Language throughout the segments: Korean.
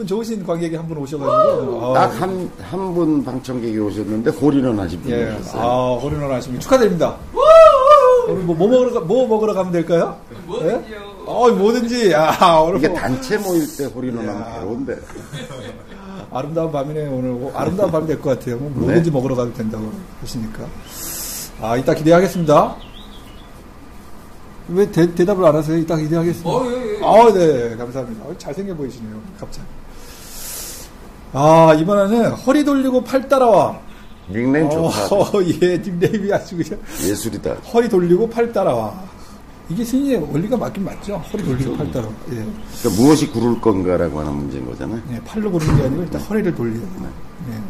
뭐 기분 좋으신 관객이 한 분 오셔가지고 딱 한 한 분 방청객이 오셨는데 홀인원 하신 분이 예, 오셨어요. 아 홀인원 하시면 축하드립니다. 오늘 뭐, 뭐 먹으러 가- 뭐 먹으러 가면 될까요? 뭐든지요. 어 뭐든지 아 오늘 이게 뭐 단체 모일 때 홀인원 하면 괴로운데. 아름다운 밤이네 오늘 오- 아름다운 밤이 될 것 같아요. 뭐 네. 뭐든지 먹으러 가도 된다고 하시니까 아 이따 기대하겠습니다. 왜 대, 대답을 안 하세요? 이따 기대하겠습니다. 어, 예, 예. 아, 네, 감사합니다. 어, 잘생겨 보이시네요, 갑자기. 아, 이번에는 허리 돌리고 팔 따라와. 닉네임 좋다. 어, 예, 닉네임이 아주 그냥 예술이다. 허리 돌리고 팔 따라와. 이게 승리의 원리가 맞긴 맞죠? 허리 돌리고 팔 따라와. 예. 그러니까 무엇이 구를 건가라고 하는 문제인 거잖아요. 예, 팔로 고르는 게 아니고 일단 허리를 돌려야 돼요. 예.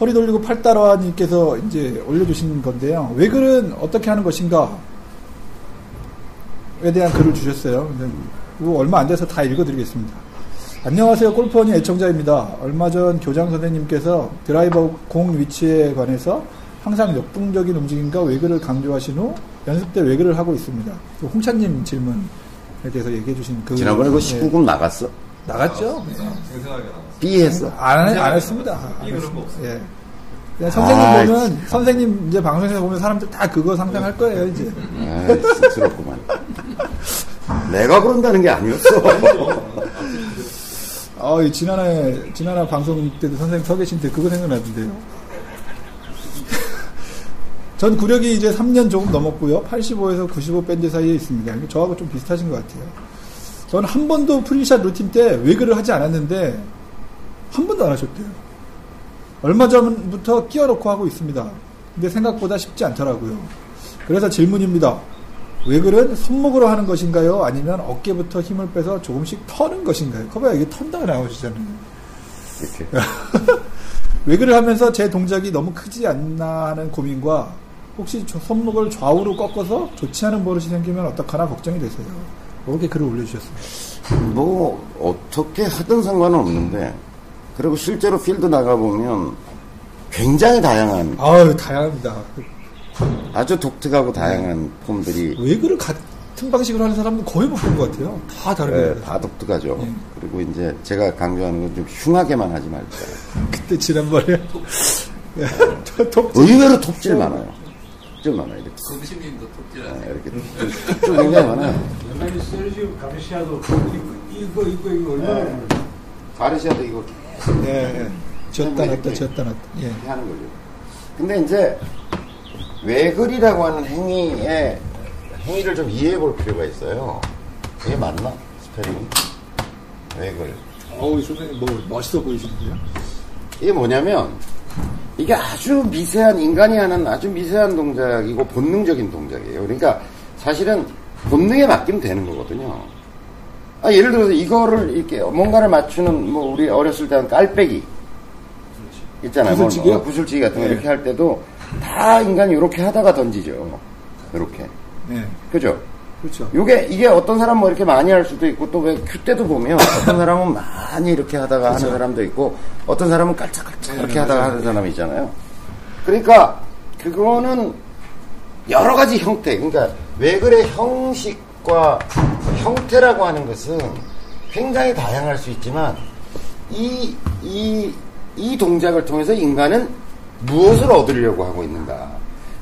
허리 돌리고 팔 따라와님께서 이제 올려주신 건데요. 외글은 어떻게 하는 것인가? 에 대한 글을 주셨어요. 그거 얼마 안 돼서 다 읽어드리겠습니다. 안녕하세요. 골프원이 애청자입니다. 얼마 전 교장 선생님께서 드라이버 공 위치에 관해서 항상 역동적인 움직임과 외글을 강조하신 후 연습 때 외글을 하고 있습니다. 그 홍찬님 질문에 대해서 얘기해 주신 그 지난번에 그 예, 19금 나갔어? 나갔죠? 생생하게 나왔어. B 했어? 안, 안 했습니다. 안이 그런 했습니다. 거 없어요. 예. 그냥 선생님 아이, 보면, 진짜. 선생님 이제 방송에서 보면 사람들 다 그거 상상할 거예요, 이제. 아, 쑥스럽구만. 내가 그런다는 게 아니었어. 아, 이 지난해, 지난해 방송 때도 선생님 서 계신 때 그거 생각나던데요. 전 구력이 이제 3년 조금 넘었고요. 85에서 95 밴드 사이에 있습니다. 저하고 좀 비슷하신 것 같아요. 저는 한 번도 pre-shot 루틴 때 waggle을 하지 않았는데, 한 번도 안 하셨대요. 얼마 전부터 끼워넣고 하고 있습니다. 근데 생각보다 쉽지 않더라고요. 그래서 질문입니다. 외글은 손목으로 하는 것인가요? 아니면 어깨부터 힘을 빼서 조금씩 터는 것인가요? 거봐요, 이게 턴다가 나오시잖아요. 이렇게. 외글을 하면서 제 동작이 너무 크지 않나 하는 고민과 혹시 저 손목을 좌우로 꺾어서 좋지 않은 버릇이 생기면 어떡하나 걱정이 되세요. 이렇게 글을 올려주셨어요. 뭐, 어떻게 하든 상관은 없는데, 그리고 실제로 필드 나가보면 굉장히 다양한, 아유, 다양합니다. 아주 독특하고 다양한 폼들이 외글을 같은 방식으로 하는 사람은 거의 못 본 것 같아요. 다 다르게. 예, 해요. 다 독특하죠. 예. 그리고 이제 제가 강조하는 건 좀 흉하게만 하지 말자. 그때 지난번에 톱, 의외로 톱질 많아요. 톱질 많아요. 이렇게, 성심님도 예, 톱질하세요. 이렇게 톱질 굉장히 많아요. 옛날에 세르지오 가르시아도 이거 이거 이거 이거 얼마나 네. 가르시아도 이거 예, 예. 지었다 놨다, 지었다 놨다. 예. 하는 거죠. 근데 이제 외글이라고 하는 행위의 행위를 좀 이해해 볼 필요가 있어요. 이게 맞나? 스페링이? 외글. 어우, 선생님 뭐 멋있어 보이시는데요? 이게 뭐냐면 이게 아주 미세한 인간이 하는 아주 미세한 동작이고 본능적인 동작이에요. 그러니까 사실은 본능에 맡기면 되는 거거든요. 아, 예를 들어서 이거를 이렇게 뭔가를 맞추는 뭐 우리 어렸을 때한 깔빼기 있잖아요. 뭐, 구슬치기요? 어, 구슬치기 같은 거 네. 이렇게 할 때도 다 인간이 이렇게 하다가 던지죠. 이렇게. 네. 그죠? 그렇죠. 요게 이게 어떤 사람 뭐 이렇게 많이 할 수도 있고 또 왜 큐 때도 보면 어떤 사람은 많이 이렇게 하다가 하는 사람도 있고 어떤 사람은 깔짝깔짝 이렇게 하다가 하는 사람이 있잖아요. 그러니까 그거는 여러 가지 형태 그러니까 외글의 형식과 형태라고 하는 것은 굉장히 다양할 수 있지만 이, 이, 이 동작을 통해서 인간은 무엇을 얻으려고 하고 있는가.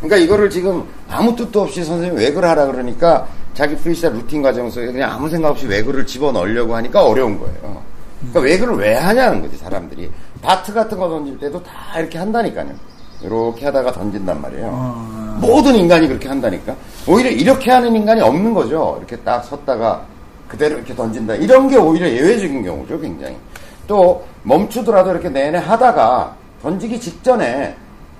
그러니까 이거를 지금 아무 뜻도 없이 선생님 외글 하라 그러니까 자기 프리스타일 루틴 과정 속에 그냥 아무 생각 없이 외글을 집어넣으려고 하니까 어려운 거예요. 그러니까 외글을 왜 하냐는 거지, 사람들이. 바트 같은 거 던질 때도 다 이렇게 한다니까요. 이렇게 하다가 던진단 말이에요. 아. 모든 인간이 그렇게 한다니까. 오히려 이렇게 하는 인간이 없는 거죠. 이렇게 딱 섰다가 그대로 이렇게 던진다. 이런 게 오히려 예외적인 경우죠, 굉장히. 또 멈추더라도 이렇게 내내 하다가 던지기 직전에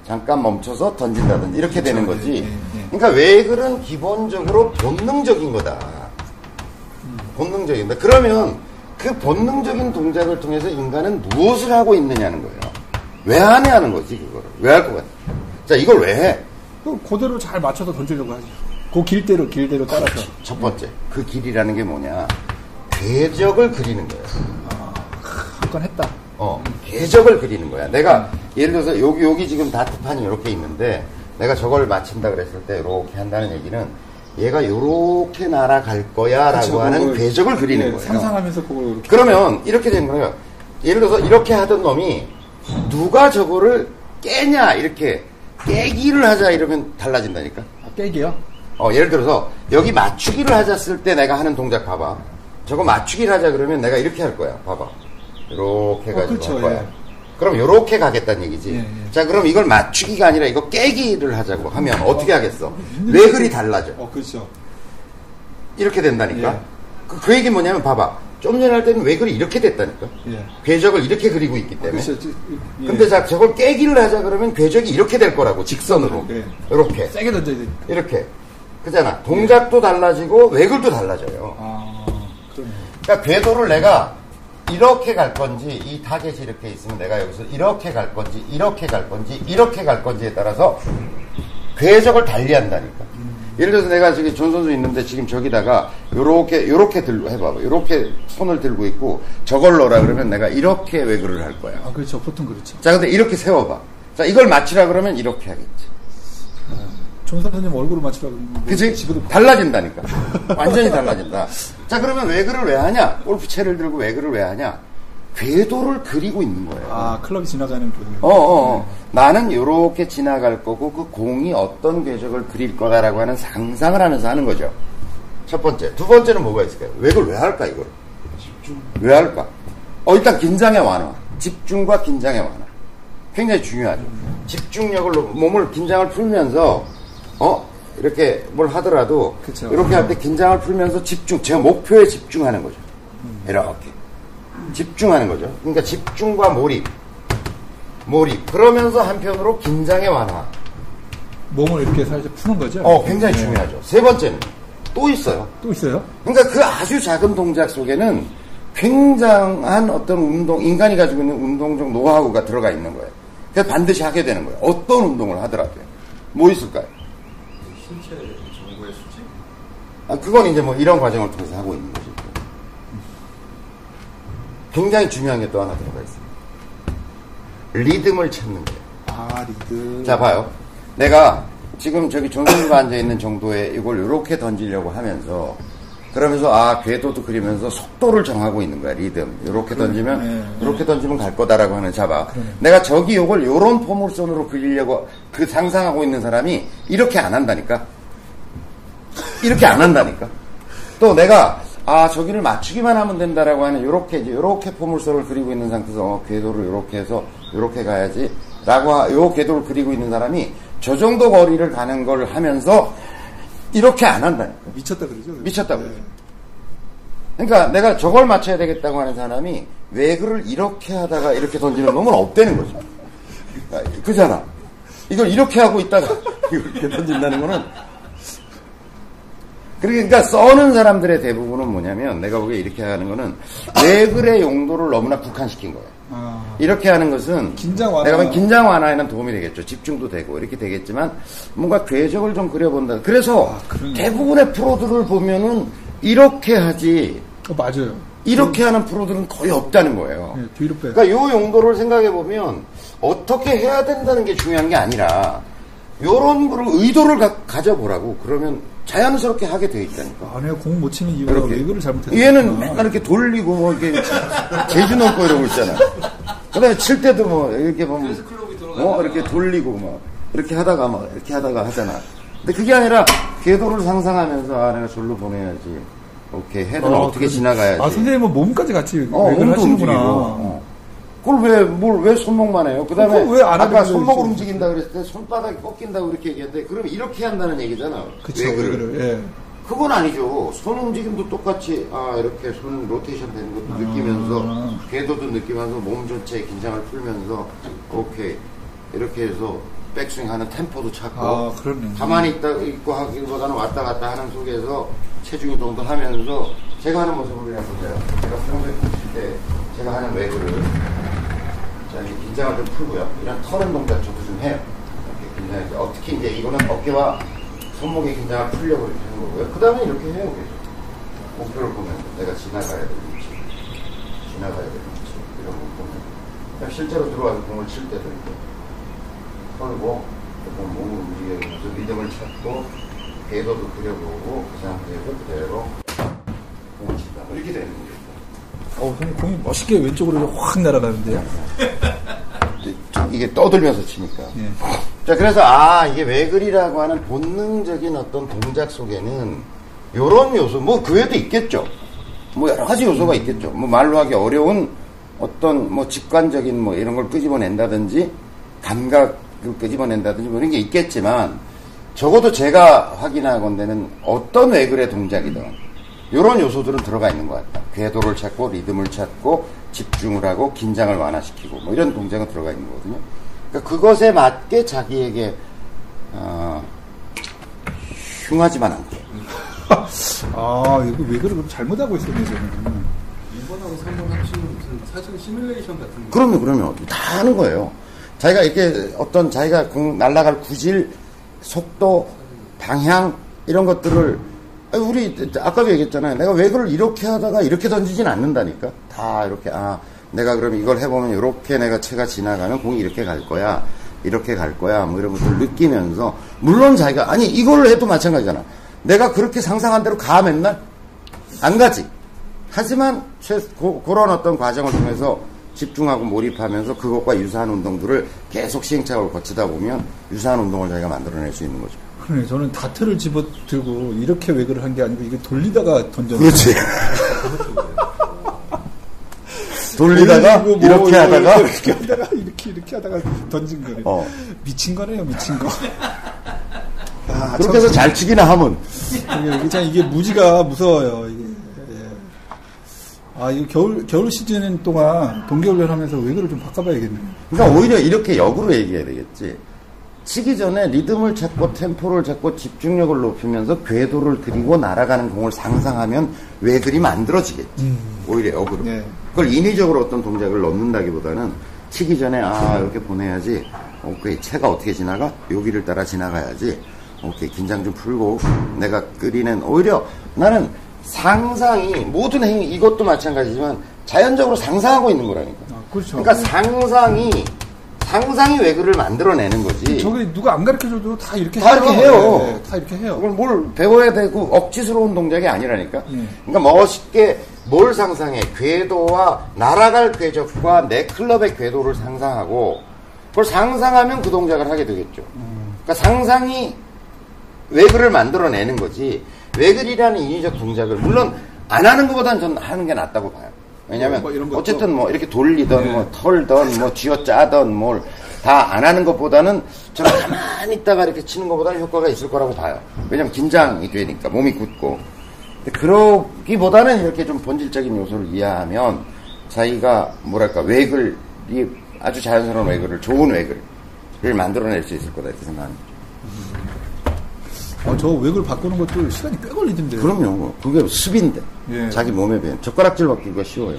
잠깐 멈춰서 던진다든지 이렇게 되는 그렇죠. 거지. 예, 예, 예. 그러니까 외글은 기본적으로 본능적인 거다. 본능적인 다. 그러면 그 본능적인 동작을 통해서 인간은 무엇을 하고 있느냐는 거예요. 왜안해 하는 거지, 그거를. 왜 할 것 같아? 자, 이걸 왜 해? 그 그대로 잘 맞춰서 던지려고 하죠. 그 길대로 길대로 따라서. 첫 번째, 그 길이라는 게 뭐냐? 궤적을 그리는 거예요. 한건 했다. 어, 궤적을 그리는 거야. 내가 예를 들어서 여기 여기 지금 다트판이 이렇게 있는데 내가 저걸 맞춘다 그랬을 때 이렇게 한다는 얘기는 얘가 요렇게 날아갈 거야라고 그쵸, 하는 궤적을 그리는 예, 거예요. 상상하면서 그걸 이렇게. 그러면 이렇게 된 거예요. 예를 들어서 이렇게 하던 놈이 누가 저거를 깨냐 이렇게 깨기를 하자 이러면 달라진다니까. 아, 깨기요? 어, 예를 들어서 여기 맞추기를 하자 쓸 때 내가 하는 동작 봐봐. 저거 맞추기를 하자 그러면 내가 이렇게 할 거야. 봐봐. 이렇게 어, 가지고 그렇죠, 거야. 예. 그럼 요렇게 가겠다는 얘기지. 예, 예. 자, 그럼 이걸 맞추기가 아니라 이거 깨기를 하자고 하면 어 떻게 하겠어? 외글이 달라져. 어, 그렇죠. 이렇게 된다니까. 예. 그, 그 얘기 뭐냐면 봐봐. 좀 전에 할 때는 외글이 이렇게 됐다니까. 예. 궤적을 이렇게 그리고 있기 때문에. 그렇죠. 예. 근데 자, 저걸 깨기를 하자 그러면 궤적이 이렇게 될 거라고. 직선으로. 네. 이렇게. 세게 던져야 되니까. 이렇게. 그잖아. 동작도 달라지고 외글도 달라져요. 아, 그러네. 그러니까 궤도를 내가 이렇게 갈 건지 이 타겟이 이렇게 있으면 내가 여기서 이렇게 갈 건지 이렇게 갈 건지 이렇게 갈 건지에 따라서 궤적을 달리한다니까. 예를 들어서 내가 지금 존 선수 있는데 지금 저기다가 요렇게 요렇게 들고 해봐봐. 요렇게 손을 들고 있고 저걸 넣어라 그러면 내가 이렇게 waggle을 할 거야. 아, 그렇죠. 보통 그렇죠. 자 근데 이렇게 세워봐. 자 이걸 맞추라 그러면 이렇게 하겠지. 존 선생님 얼굴을 맞추라고. 뭐 그지? 집어도 달라진다니까. 완전히 달라진다. 자, 그러면 waggle을 왜 하냐? 골프채를 들고 waggle을 왜 하냐? 궤도를 그리고 있는 거예요. 아, 클럽이 지나가는 그. 어, 어, 어. 나는 요렇게 지나갈 거고 그 공이 어떤 궤적을 그릴 거다라고 하는 상상을 하면서 하는 거죠. 첫 번째. 두 번째는 뭐가 있을까요? 외글 왜 할까, 이걸? 왜 할까? 어, 일단 긴장의 완화. 집중과 긴장의 완화. 굉장히 중요하죠. 집중력을, 놓- 몸을 긴장을 풀면서, 어? 이렇게 뭘 하더라도, 그쵸. 이렇게 할 때 긴장을 풀면서 집중, 제 목표에 집중하는 거죠. 이렇게. 집중하는 거죠. 그러니까 집중과 몰입. 몰입. 그러면서 한편으로 긴장의 완화. 몸을 이렇게 살짝 푸는 거죠. 어, 굉장히 네. 중요하죠. 세 번째는 또 있어요. 또 있어요? 그러니까 그 아주 작은 동작 속에는 굉장한 어떤 운동, 인간이 가지고 있는 운동적 노하우가 들어가 있는 거예요. 그래서 반드시 하게 되는 거예요. 어떤 운동을 하더라도요. 뭐 있을까요? 신체 정보의 수집? 아, 그건 이제 뭐 이런 과정을 통해서 하고 있는 거죠. 굉장히 중요한 게 또 하나 들어가 있습니다. 리듬을 찾는 거예요. 아, 리듬. 자, 봐요. 내가 지금 저기 존 선수가 앉아 있는 정도에 이걸 이렇게 던지려고 하면서 그러면서 아, 궤도도 그리면서 속도를 정하고 있는 거야, 리듬. 이렇게 던지면, 네, 이렇게 던지면 갈 거다라고 하는 잡아. 내가 저기 이걸 요런 포물선으로 그리려고 그 상상하고 있는 사람이 이렇게 안 한다니까? 이렇게 안 한다니까? 또 내가 아 저기를 맞추기만 하면 된다라고 하는 요렇게 이제 요렇게 포물선을 그리고 있는 상태에서 어, 궤도를 요렇게 해서 요렇게 가야지 라고 하- 요 궤도를 그리고 있는 사람이 저 정도 거리를 가는 걸 하면서 이렇게 안 한다니까 미쳤다 그러죠. 미쳤다고 네. 그러죠. 그러니까 내가 저걸 맞춰야 되겠다고 하는 사람이 외그를 이렇게 하다가 이렇게 던지는 놈은 없다는 거죠 아, 그잖아 이걸 이렇게 하고 있다가 이렇게 던진다는 거는 그러니까 써는 사람들의 대부분은 뭐냐면 내가 보기에 이렇게 하는 거는 외글의 용도를 너무나 국한시킨 거예요. 아, 이렇게 하는 것은 긴장 완화. 내가 보면 긴장 완화에는 도움이 되겠죠. 집중도 되고 이렇게 되겠지만 뭔가 궤적을 좀 그려본다. 그래서 아. 대부분의 프로들을 보면은 이렇게 하지 어, 맞아요. 이렇게 하는 프로들은 거의 없다는 거예요. 네, 뒤로 빼. 그러니까 요 용도를 생각해 보면 어떻게 해야 된다는 게 중요한 게 아니라 요런 거를 의도를 가, 져보라고 그러면 자연스럽게 하게 돼 있다니까. 아, 내가 공 못 치는 이유가 이렇게. 외교를 잘못했어. 얘는 맨날 이렇게 돌리고 뭐 이렇게 제주 넘고 이러고 있잖아. 그다음에 칠 때도 뭐 이렇게 보면 뭐 이렇게 돌리고 뭐 이렇게 하다가 뭐 이렇게 하다가 하잖아. 근데 그게 아니라 궤도를 상상하면서 아 내가 절로 보내야지. 오케이 헤드는 어, 떻게 그래. 지나가야지. 아, 선생님은 몸까지 같이 어, 몸도 하시는구나. 움직이고. 어. 그걸 왜, 뭘, 왜 손목만 해요? 그 다음에, 왜안 아까 손목을? 움직인다 그랬을 때 손바닥이 꺾인다고 이렇게 얘기했는데, 그럼 이렇게 한다는 얘기잖아. 그쵸, 왜 그래? 예. 그건 아니죠. 손 움직임도 똑같이, 아, 이렇게 손 로테이션 되는 것도 느끼면서, 궤도도 느끼면서, 몸 전체에 긴장을 풀면서, 오케이. 이렇게 해서, 백스윙 하는 템포도 찾고, 아. 가만히 있다, 있고 하기보다는 왔다 갔다 하는 속에서, 체중 이동도 하면서, 제가 하는 모습을 그냥 보세요. 제가 평소에 칠 때, 제가 하는 외구를, 자, 이 긴장을 좀 풀고요. 이런 터는 동작 저도 좀 해요. 이렇게 긴장할 때. 어, 특히 이제 이거는 어깨와 손목의 긴장을 풀려고 이렇게 하는 거고요. 그 다음에 이렇게 해요. 계속. 목표를 보면 내가 지나가야 될 위치, 지나가야 될 위치, 이런 거 보면. 그냥 실제로 들어와서 공을 칠 때도 이렇게 털고, 몸을 움직이면서 리듬을 찾고, 궤도도 그려보고 그 상태에서 그대로 공을 치다. 이렇게 되는 거예요. 어, 공이 멋있게 왼쪽으로 확 날아가는데요. 이게 떠들면서 치니까. 예. 자, 그래서 아, 이게 외글이라고 하는 본능적인 어떤 동작 속에는 요런 요소, 뭐 그 외에도 있겠죠. 뭐 여러 가지 요소가 있겠죠. 뭐 말로 하기 어려운 어떤 뭐 직관적인 뭐 이런 걸 끄집어낸다든지 감각을 끄집어낸다든지 뭐 이런 게 있겠지만 적어도 제가 확인하건대는 어떤 외글의 동작이든 이런 요소들은 들어가 있는 것 같다. 궤도를 찾고 리듬을 찾고 집중을 하고 긴장을 완화시키고 뭐 이런 동작은 들어가 있는 거거든요. 그러니까 그것에 맞게 자기에게 어, 흉하지만 않게 아, 이거 왜 그래? 그럼 잘못하고 있었네, 저는. 2번하고 3번 합치는 무슨 사실 시뮬레이션 같은 거. 그럼요, 그럼요. 다 하는 거예요. 자기가 이렇게 어떤 자기가 공 날아갈 구질, 속도, 방향 이런 것들을 우리 아까도 얘기했잖아요. 내가 외교를 이렇게 하다가 이렇게 던지진 않는다니까. 다 이렇게 아 내가 그럼 이걸 해보면 이렇게 내가 채가 지나가면 공이 이렇게 갈 거야. 이렇게 갈 거야. 뭐 이런 것들을 느끼면서 물론 자기가 아니 이걸 해도 마찬가지잖아. 내가 그렇게 상상한 대로 가 맨날 안 가지. 하지만 최, 고, 그런 어떤 과정을 통해서 집중하고 몰입하면서 그것과 유사한 운동들을 계속 시행착오를 거치다 보면 유사한 운동을 자기가 만들어낼 수 있는 거죠. 그러네, 저는 다트를 집어 들고 이렇게 외그를 한 게 아니고 이게 돌리다가 던졌는데. 그렇지. 돌리다가 뭐 이렇게 하다가 이렇게 하다가 이렇게 이렇게 하다가 던진 거네. 어. 미친 거네요, 미친 거. 아, 그렇게 해서 잘 치기나 하면 이게, 참 이게 무지가 무서워요. 이게. 예. 아, 이거 겨울 겨울 시즌 동안 동계훈련 하면서 외그를 좀 바꿔봐야겠네요. 그러니까 오히려 이렇게 역으로 얘기해야 되겠지. 치기 전에 리듬을 찾고 템포를 찾고 집중력을 높이면서 궤도를 그리고 날아가는 공을 상상하면 외글이 만들어지겠지. 오히려 역으로. 네. 그걸 인위적으로 어떤 동작을 넣는다기보다는 치기 전에 아 이렇게 보내야지. 오케이 채가 어떻게 지나가? 여기를 따라 지나가야지. 오케이 긴장 좀 풀고 내가 끓이는 오히려 나는 상상이 모든 행위 이것도 마찬가지지만 자연적으로 상상하고 있는 거라니까. 아, 그렇죠. 그러니까 상상이 상상이 외교를 만들어내는 거지. 저게 누가 안 가르쳐줘도 다 이렇게 다 이렇게 해요. 예, 예, 다 이렇게 해요. 그걸 뭘 배워야 되고 억지스러운 동작이 아니라니까. 예. 그러니까 멋있게 뭘 상상해? 궤도와 날아갈 궤적과 내 클럽의 궤도를 상상하고 그걸 상상하면 그 동작을 하게 되겠죠. 그러니까 상상이 외글을 만들어내는 거지. 외글이라는 인위적 동작을 물론 안 하는 것보다는 저는 하는 게 낫다고 봐요. 왜냐면 뭐 어쨌든 뭐 이렇게 돌리던 네. 뭐 털던 뭐 쥐어 짜던 뭘 다 안 하는 것보다는 저는 가만히 있다가 이렇게 치는 것보다는 효과가 있을 거라고 봐요. 왜냐면 긴장이 되니까 몸이 굳고. 그러기보다는 이렇게 좀 본질적인 요소를 이해하면 자기가 뭐랄까 외글이 아주 자연스러운 외글을 좋은 외글을 만들어낼 수 있을 거다 이렇게 생각합니다. 어, 저 외글 바꾸는 것도 시간이 꽤 걸리던데요. 그럼요. 그게 습인데. 예. 자기 몸에 배운. 젓가락질 바꾸기가 쉬워요.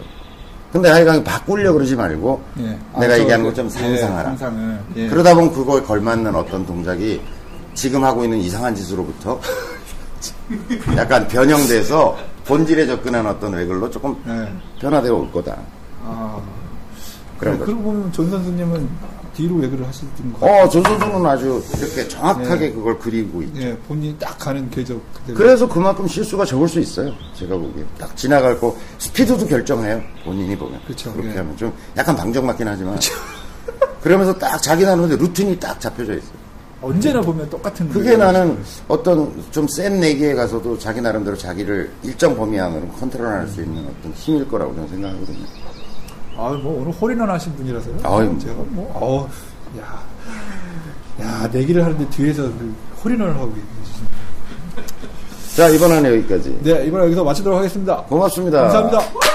근데 하여간 바꾸려고 그러지 말고 예. 아, 내가 저 얘기하는 그- 것좀 예, 상상하라. 상상을. 예. 그러다 보면 그거에 걸맞는 어떤 동작이 지금 하고 있는 이상한 짓으로부터 약간 변형돼서 본질에 접근한 어떤 waggle로 조금 예. 변화되어 올 거다. 아. 그런 네, 거죠. 그러고 보면 존 선수님은 뒤로 waggle을 하시던 거. 어, 존 선수는 아주 이렇게 정확하게 네. 그걸 그리고 있죠. 예, 본인이 딱 가는 궤적 그대로. 그래서 그만큼 실수가 적을 수 있어요. 제가 보기에. 딱 지나갈 거, 스피드도 결정해요. 본인이 보면. 그쵸, 그렇게 예. 하면 좀 약간 방정 맞긴 하지만. 그러면서 딱 자기 나름대로 루틴이 딱 잡혀져 있어요. 언제나 보면 똑같은 그게 외글. 나는 어떤 좀 센 내기에 가서도 자기 나름대로 자기를 일정 범위 안으로 컨트롤할 수 있는 어떤 힘일 거라고 저는 생각하거든요. 아, 뭐 오늘 홀인원 하신 분이라서요. 아유, 제가 뭐, 어, 야, 야, 내기를 하는데 뒤에서 그 홀인원을 하고 계시죠. 자, 이번에는 여기까지. 네, 이번 여기서 마치도록 하겠습니다. 고맙습니다. 감사합니다.